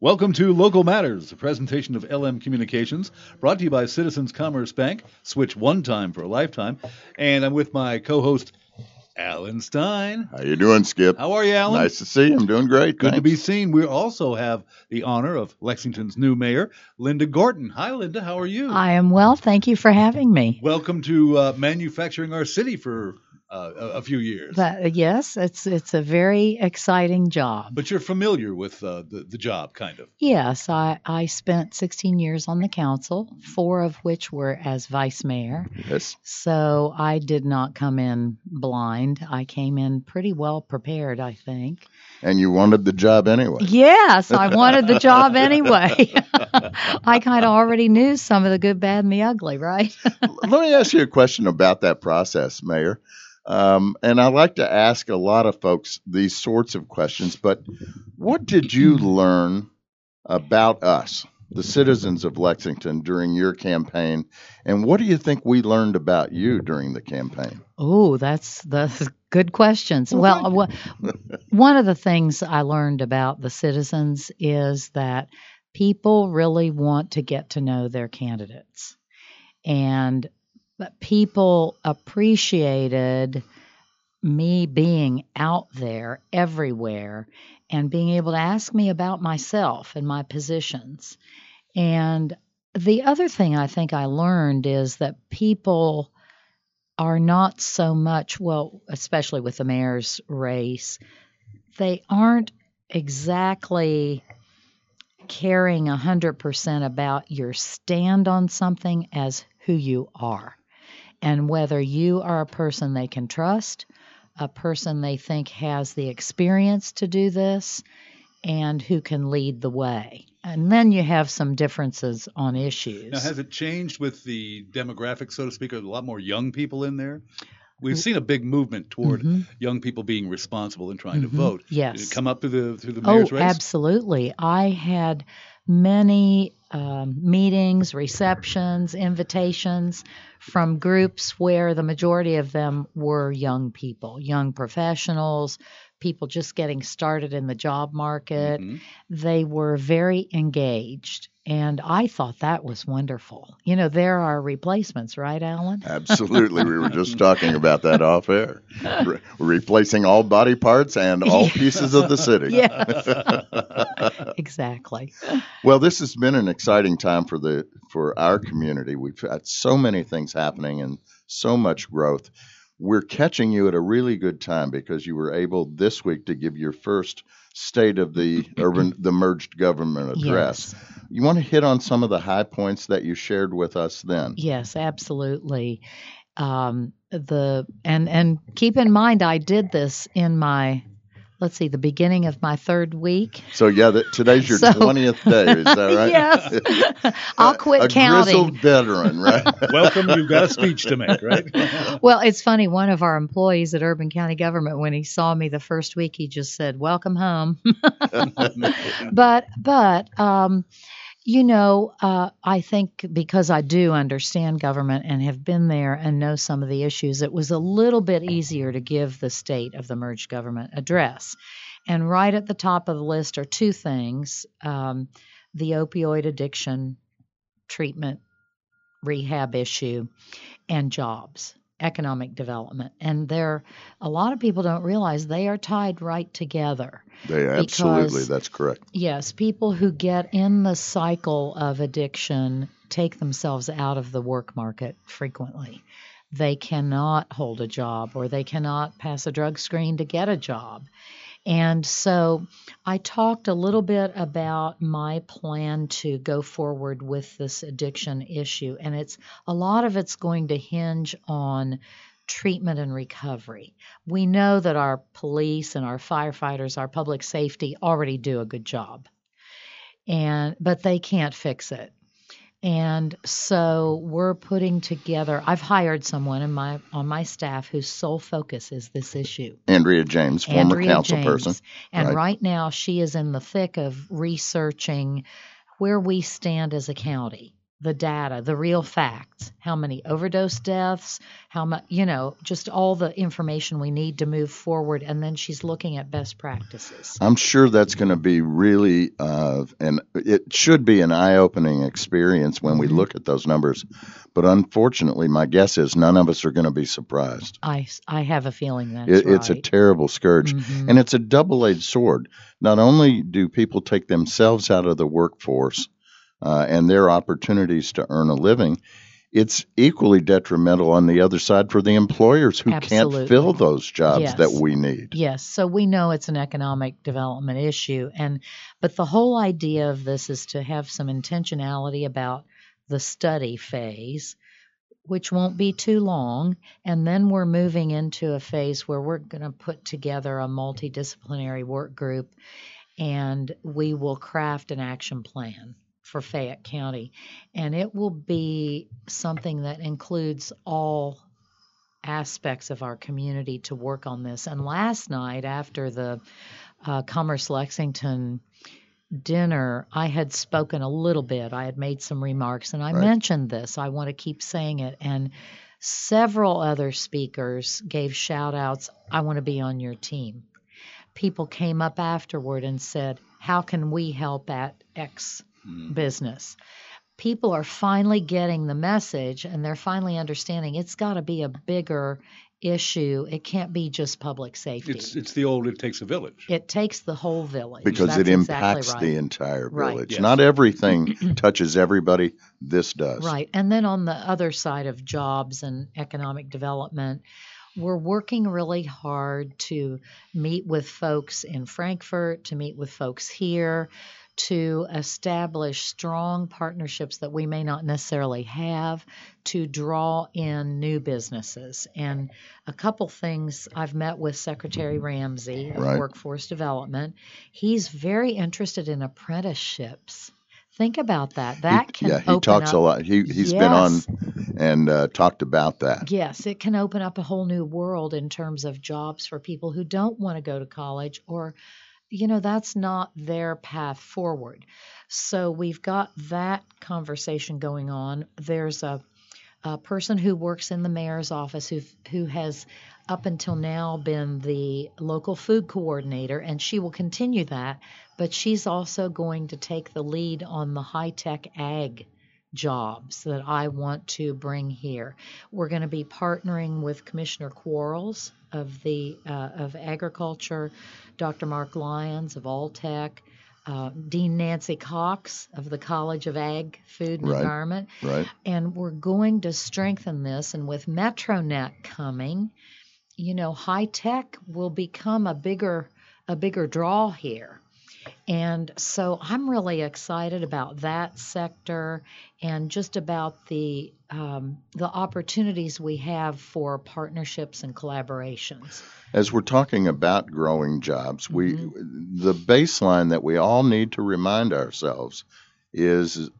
Welcome to Local Matters, a presentation of LM Communications, brought to you by Citizens Commerce Bank. Switch one time for a lifetime. And I'm with my co-host, Alan Stein. How you doing, Skip? How are you, Alan? Nice to see you. I'm doing great. Good to be seen. We also have the honor of Lexington's new mayor, Linda Gorton. Hi, Linda. How are you? I am well. Thank you for having me. Welcome to uh, manufacturing our city for uh, a, a few years. That, yes, it's it's a very exciting job. but you're familiar with uh, the, the job, kind of. Yes, I, I spent 16 years on the council, four of which were as vice mayor. Yes. So I did not come in blind. I came in pretty well prepared, I think. And you wanted the job anyway. Yes, I wanted the job anyway. I kind of already knew some of the good, bad, and the ugly, right? Let me ask you a question about that process, Mayor. Um, and I like to ask a lot of folks these sorts of questions, but what did you learn about us, the citizens of Lexington, during your campaign? And what do you think we learned about you during the campaign? Oh, that's that's good questions. Well, wha- one of the things I learned about the citizens is that people really want to get to know their candidates, and people appreciated me being out there everywhere and being able to ask me about myself and my positions. And the other thing I think I learned is that people are not so much, well, especially with the mayor's race, they aren't exactly caring 100% about your stand on something as who you are and whether you are a person they can trust, a person they think has the experience to do this, and who can lead the way. And then you have some differences on issues. Now, has it changed with the demographic, so to speak? Are a lot more young people in there? We've seen a big movement toward Mhm. young people being responsible and trying to Mhm. vote. Yes. Did it come up through the through the Oh, mayor's race? absolutely. I had many um, meetings, receptions, invitations from groups where the majority of them were young people, young professionals, people just getting started in the job market. Mhm. They were very engaged. And I thought that was wonderful. You know, there are replacements, right, Alan? Absolutely. we were just talking about that off air. Re- replacing all body parts and all pieces of the city. Yes. exactly. Well, this has been an exciting time for the for our community. We've had so many things happening and so much growth. We're catching you at a really good time because you were able this week to give your first state of the urban the merged government address. Yes. You want to hit on some of the high points that you shared with us then? Yes, absolutely. Um, the and and keep in mind, I did this in my let's see, the beginning of my third week. So yeah, that, today's your So- twentieth day. Is that right? yes, I'll quit a counting. grizzled veteran, right? Welcome. You've got a speech to make, right? Well, it's funny. One of our employees at Urban County Government, when he saw me the first week, he just said, "Welcome home." but but um, you know, uh, I think because I do understand government and have been there and know some of the issues, it was a little bit easier to give the state of the merged government address. And right at the top of the list are two things: um, the opioid addiction treatment rehab issue and jobs economic development and there a lot of people don't realize they are tied right together They absolutely. Because- That's correct. yes people who get in the cycle of addiction take themselves out of the work market frequently they cannot hold a job or they cannot pass a drug screen to get a job and so I talked a little bit about my plan to go forward with this addiction issue, and it's a lot of it's going to hinge on treatment and recovery. We know that our police and our firefighters, our public safety already do a good job. And but they can't fix it. And so we're putting together I've hired someone in my on my staff whose sole focus is this issue. Andrea James, former Andrea council James. person. And Right. right. now, she is in the thick of researching where we stand as a county the data, the real facts, how many overdose deaths, how much, you know, just all the information we need to move forward. And then she's looking at best practices. I'm sure that's going to be really, uh, and it should be an eye opening experience when we Mhm. look at those numbers. But unfortunately, my guess is none of us are going to be surprised. I, I have a feeling that's It, it's a terrible scourge. Mhm. And it's a double edged sword. Not only do people take themselves out of the workforce uh, and their opportunities to earn a living, it's equally detrimental on the other side for the employers who can't fill those jobs Yes. that we need. Yes, so we know it's an economic development issue and but the whole idea of this is to have some intentionality about the study phase which won't be too long and then we're moving into a phase where we're going to put together a multidisciplinary work group and we will craft an action plan for Fayette County and it will be something that includes all aspects of our community to work on this. And last night, after the uh, Commerce Lexington dinner, I had spoken a little bit. I had made some remarks, and I Right. mentioned this. I want to keep saying it. And several other speakers gave shout outs. I want to be on your team. People came up afterward and said, How can we help at X Mm. business? People are finally getting the message and they're finally understanding it's got to be a bigger issue. It can't be just public safety. It's it's the old it takes a village. it takes the whole village. Because That's it exactly impacts right. the entire Right. village. Yes. Not everything touches everybody. This does. Right. And then on the other side of jobs and economic development, we're working really hard to meet with folks in Frankfort, to meet with folks here, to establish strong partnerships that we may not necessarily have to draw in new businesses. And a couple things I've met with Secretary Ramsey of Right. Workforce Development. He's very interested in apprenticeships. Think about that. That can yeah, he talks up a lot. He he's been on and uh, talked about that. Yes, it can open up a whole new world in terms of jobs for people who don't want to go to college or, you know, that's not their path forward. So we've got that conversation going on. There's a, a person who works in the mayor's office who who has up until now been the local food coordinator, and she will continue that. But she's also going to take the lead on the high tech ag jobs that I want to bring here. We're going to be partnering with Commissioner Quarles of the uh, of Agriculture, Dr. Mark Lyons of Alltech, uh, Dean Nancy Cox of the College of Ag, Food and Right. Environment, Right. and we're going to strengthen this. And with MetroNet coming, you know, high tech will become a bigger a bigger draw here. And so I'm really excited about that sector and just about the um, the opportunities we have for partnerships and collaborations. As we're talking about growing jobs, we Mm-hmm. the baseline that we all need to remind ourselves is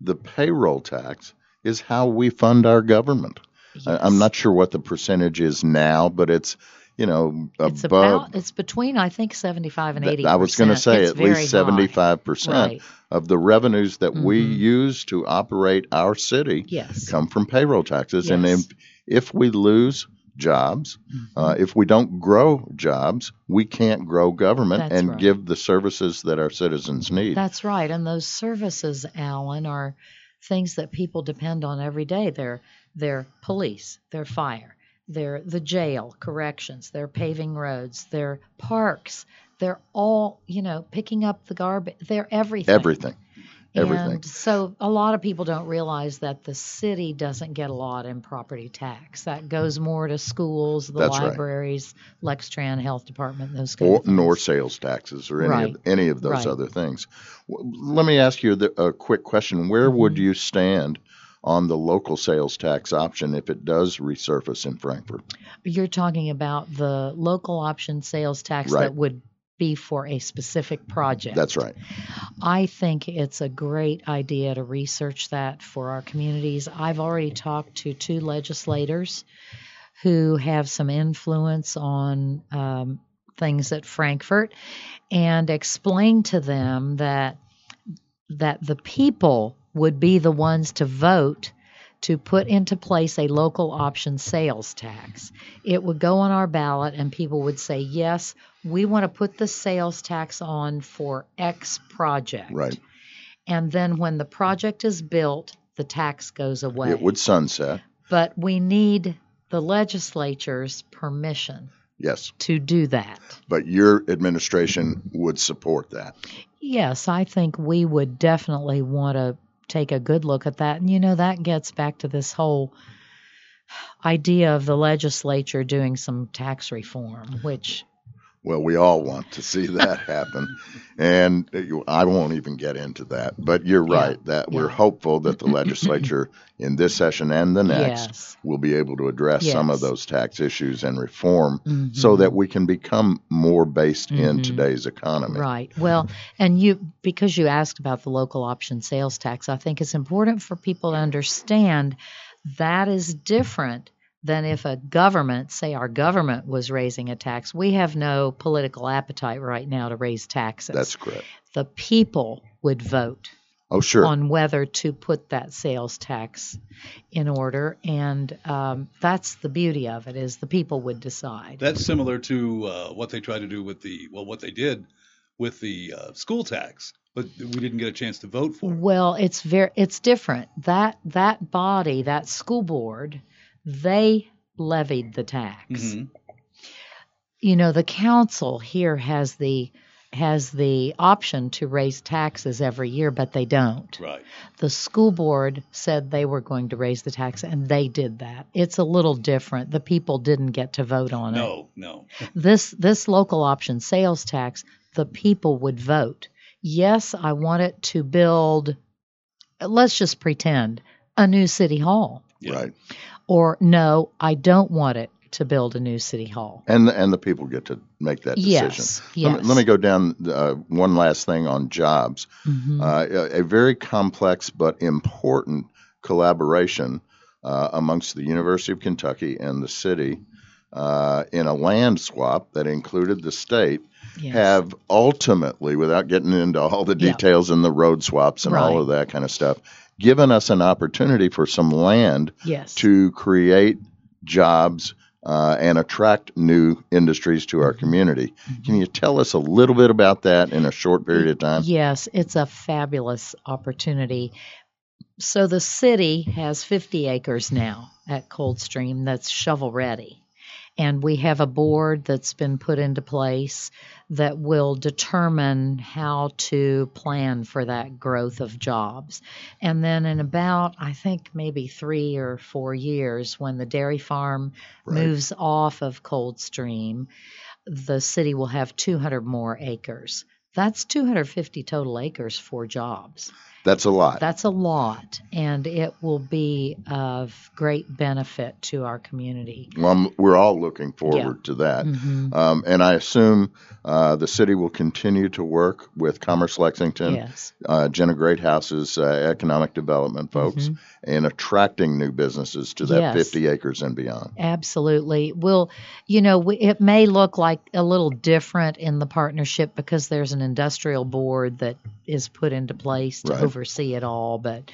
the payroll tax is how we fund our government. I, I'm not sure what the percentage is now, but it's you know It's above. about it's between I think 75 and Th- 80. I was going to say it's at least 75 percent Right. of the revenues that we Mhm. use to operate our city Yes. come from payroll taxes, and if if we lose jobs, uh, if we don't grow jobs, we can't grow government That's and right. give the services that our citizens need. That's right. And those services, Alan, are things that people depend on every day. They're they're police, they're fire, they're the jail, corrections, they're paving roads, they're parks, they're all, you know, picking up the garbage, they're everything. Everything. everything. And so a lot of people don't realize that the city doesn't get a lot in property tax. That goes more to schools, the That's right. libraries, Lextran Health Department, those kind Or, of things. nor sales taxes or any Right. of any of those Right. other things. Let me ask you the, a quick question: Where would Mm-hmm. you stand on the local sales tax option if it does resurface in Frankfort? You're talking about the local option sales tax Right. that would be for a specific project. That's right. I think it's a great idea to research that for our communities. I've already talked to two legislators who have some influence on um, things at Frankfort and explained to them that that the people would be the ones to vote to put into place a local option sales tax. It would go on our ballot, and people would say, Yes, we want to put the sales tax on for X project. Right. And then when the project is built, the tax goes away. It would sunset. But we need the legislature's permission Yes. to do that. But your administration would support that. Yes, I think we would definitely want to take a good look at that. And you know, that gets back to this whole idea of the legislature doing some tax reform, which Well, we all want to see that happen. And I won't even get into that. But you're Yeah. right that we're hopeful that the legislature in this session and the next Yes. will be able to address some of those tax issues and reform Mhm. so that we can become more based in Mhm. today's economy. Right. Well, and you because you asked about the local option sales tax, I think it's important for people to understand that is different than if a government, say our government was raising a tax. We have no political appetite right now to raise taxes. That's correct. the people would vote Oh, sure. on whether to put that sales tax in order and um, that's the beauty of it is the people would decide That's similar to uh, what they tried to do with the well, what they did with the uh, school tax, but we didn't get a chance to vote for. it. Well, it's very it's different. That that body, that school board, they levied the tax. Mhm. You know, the council here has the has the option to raise taxes every year, but they don't. Right. The school board said they were going to raise the tax and they did that. It's a little different. The people didn't get to vote on it. No, no. this this local option sales tax, the people would vote. Yes, I want it to build let's just pretend a new city hall. Yeah. Right. Or no, I don't want it to build a new city hall. And the, and the people get to make that decision. Yes. Let, Yes. me, let me go down uh, one last thing on jobs. Mhm. Uh, a, a very complex but important collaboration uh, amongst the University of Kentucky and the city uh, in a land swap that included the state Yes. have ultimately, without getting into all the Yeah. details and the road swaps and all of that kind of stuff, given us an opportunity for some land yes. to create jobs uh, and attract new industries to our Mm-hmm. community. Can you tell us a little bit about that in a short period of time? Yes, it's a fabulous opportunity. So the city has 50 acres now at Coldstream that's shovel ready. And we have a board that's been put into place that will determine how to plan for that growth of jobs. And then in about, I think, maybe three or four years, when the dairy farm Right. moves off of Coldstream, the city will have 200 more acres. That's 250 total acres for jobs. That's a lot. That's a lot, and it will be of great benefit to our community. Well, I'm- we're all looking forward to that. Mhm. Um, and I assume uh, the city will continue to work with Commerce Lexington, Yes. uh, Gina Greathouse's uh, economic development folks, Mhm. in attracting new businesses to that Yes. 50 acres and beyond. Absolutely. Well, you know, we, it may look like a little different in the partnership because there's an industrial board that is put into place to Right. oversee it all, but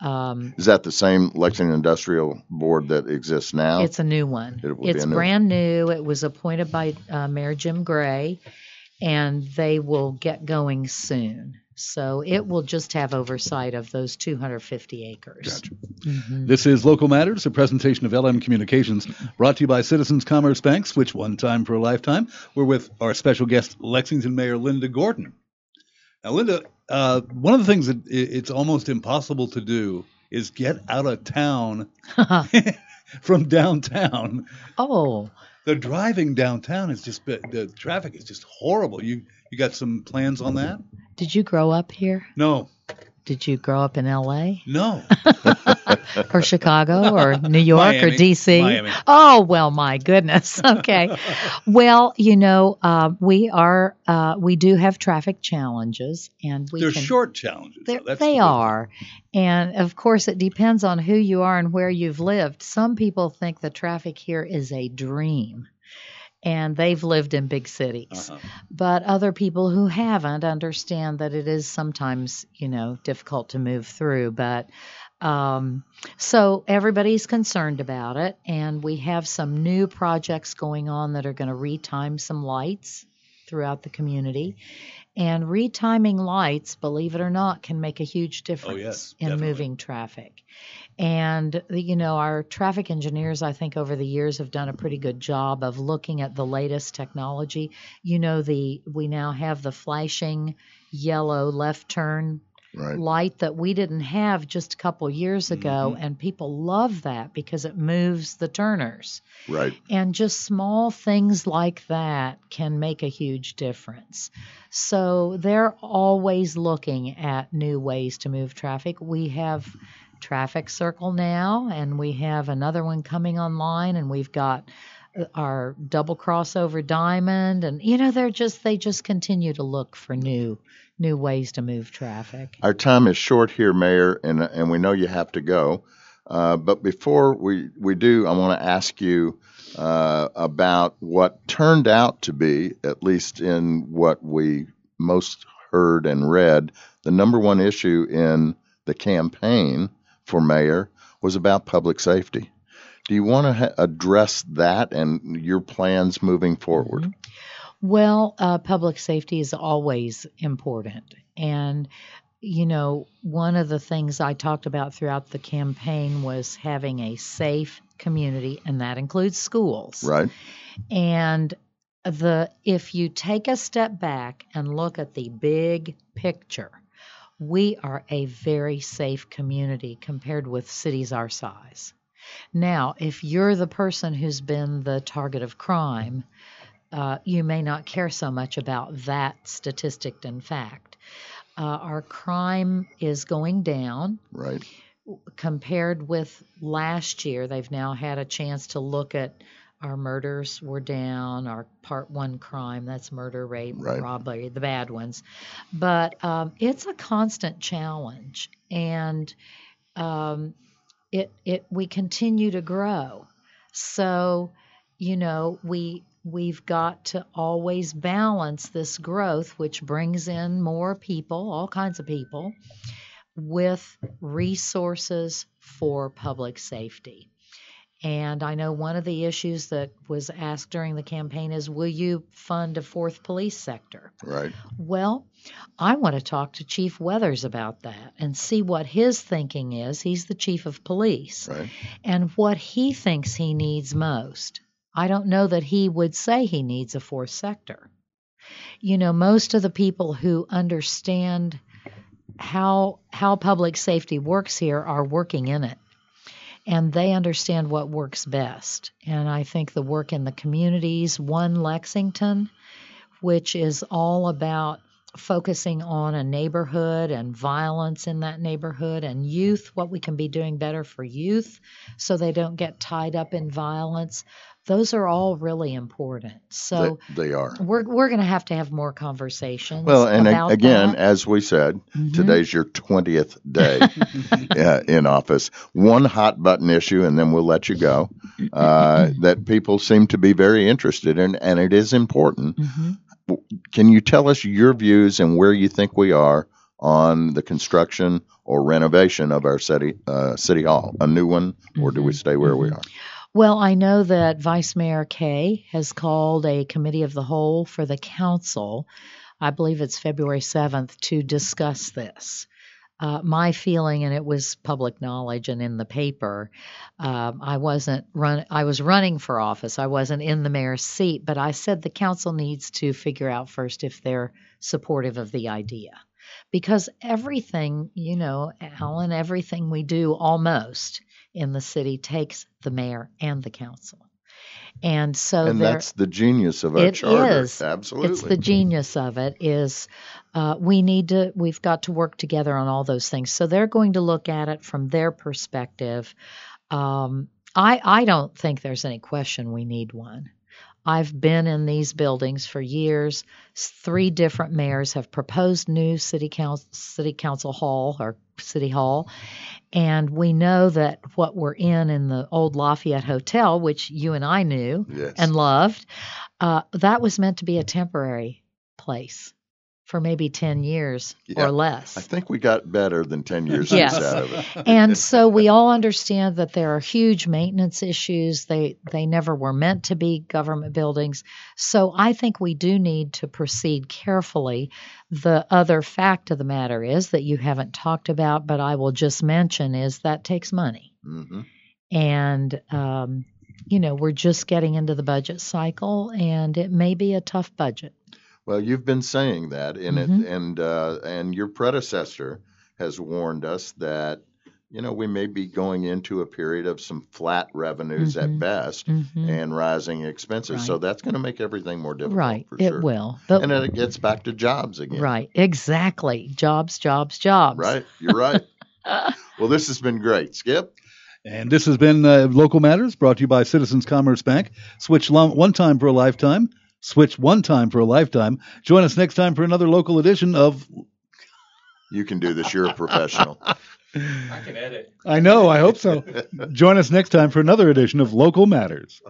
um, Is that the same Lexington Industrial Board that exists now? It's a new one. It It's new- brand new. It was appointed by uh, Mayor Jim Gray, and they will get going soon. So it will just have oversight of those 250 acres. Gotcha. Mhm. This is Local Matters, a presentation of LM Communications, brought to you by Citizens Commerce Bank. Switch one time for a lifetime. We're with our special guest, Lexington Mayor Linda Gorton. Now, Linda, uh, one of the things that it's almost impossible to do is get out of town from downtown. oh, The driving downtown is just the traffic is just horrible. You you got some plans on that? did you grow up here? No, Did you grow up in L.A. no. or Chicago or New York or D.C.? Miami. Oh well, my goodness. Okay. well, you know, uh, we are uh, we do have traffic challenges, and we They're can, short challenges. They're- they the- are. And of course, it depends on who you are and where you've lived. Some people think the traffic here is a dream. And they've lived in big cities. Uh-huh. But other people who haven't understand that it is sometimes, you know, difficult to move through. But um, so everybody's concerned about it, and we have some new projects going on that are going to retime some lights throughout the community. And retiming lights, believe it or not, can make a huge oh, difference yes, in definitely. moving traffic. And you know, our traffic engineers, I think, over the years have done a pretty good job of looking at the latest technology. You know, the we now have the flashing yellow left turn Right. light that we didn't have just a couple years ago, Mm-hmm. and people love that because it moves the turners. Right. And just small things like that can make a huge difference. So they're always looking at new ways to move traffic. We have traffic circle now, and we have another one coming online, and we've got uh, our double crossover diamond and you know they're just they just continue to look for new new ways to move traffic Our time is short here, Mayor, and and we know you have to go. Uh, but before we, we do, I want to ask you uh, about what turned out to be, at least in what we most heard and read, the number one issue in the campaign for mayor was about public safety. Do you want to ha- address that and your plans moving forward? Well, uh, public safety is always important. And, you know, one of the things I talked about throughout the campaign was having a safe community, and that includes schools. Right. And the if you take a step back and look at the big picture, we are a very safe community compared with cities our size. Now, if you're the person who's been the target of crime, uh, you may not care so much about that statistic and fact. Uh, our crime is going down Right. compared with last year. They've now had a chance to look at our murders were down, our part one crime, that's murder, rape, Right. robbery, the bad ones. But um, it's a constant challenge. And um, it, it, we continue to grow. So, you know, we, we've got to always balance this growth, which brings in more people, all kinds of people, with resources for public safety. And I know one of the issues that was asked during the campaign is will you fund a fourth police sector? Right. Well, I want to talk to Chief Weathers about that and see what his thinking is. He's the chief of police Right. and what he thinks he needs most. I don't know that he would say he needs a fourth sector. You know, most of the people who understand how how public safety works here are working in it. And they understand what works best. And I think the work in the communities, one Lexington, which is all about focusing on a neighborhood and violence in that neighborhood and youth, what we can be doing better for youth so they don't get tied up in violence. Those are all really important. So they, they are. we're we're going to have to have more conversations. Well, and a- again, that. as we said, Mhm. today's your 20th day uh, in office. One hot button issue, and then we'll let you go, uh, that people seem to be very interested in, and it is important. Mhm. Can you tell us your views and where you think we are on the construction or renovation of our city uh, city hall? A new one, or do we Mhm. stay where we Mhm. are? Well, I know that Vice Mayor Kay has called a committee of the whole for the council. I believe it's February 7th to discuss this. Uh, my feeling, and it was public knowledge and in the paper, um, I wasn't run. I was running for office. I wasn't in the mayor's seat, but I said the council needs to figure out first if they're supportive of the idea, because everything, you know, Alan, everything we do almost in the city takes the mayor and the council. And so and there, that's the genius of our It charter. is. Absolutely. it's the genius of it is uh, we need to we've got to work together on all those things. So they're going to look at it from their perspective. Um, I I don't think there's any question we need one. I've been in these buildings for years. Three different mayors have proposed new city council city council hall or City Hall. And we know that what we're in in the old Lafayette Hotel, which you and I knew Yes. and loved, uh, that was meant to be a temporary place for maybe 10 years Yeah. or less. I think we got better than 10 years Yes. out of it. and so we all understand that there are huge maintenance issues. They they never were meant to be government buildings. So I think we do need to proceed carefully. The other fact of the matter is that you haven't talked about, but I will just mention is that takes money. Mm-hmm. And um, you know, we're just getting into the budget cycle and it may be a tough budget. Well, you've been saying that, and Mhm. it, and uh, and your predecessor has warned us that you know we may be going into a period of some flat revenues at Mhm. best Mhm. and rising expenses. So that's going to make everything more difficult. Right, for it sure. will. But And then it gets back to jobs again. right, exactly. Jobs, jobs, jobs. Right. You're right. well, this has been great, Skip. And this has been uh, Local Matters brought to you by Citizens Commerce Bank. Switch lum- one time for a lifetime. Switch one time for a lifetime. Join us next time for another local edition of. You can do this. You're a professional. I can edit. I know, I hope so. Join us next time for another edition of Local Matters.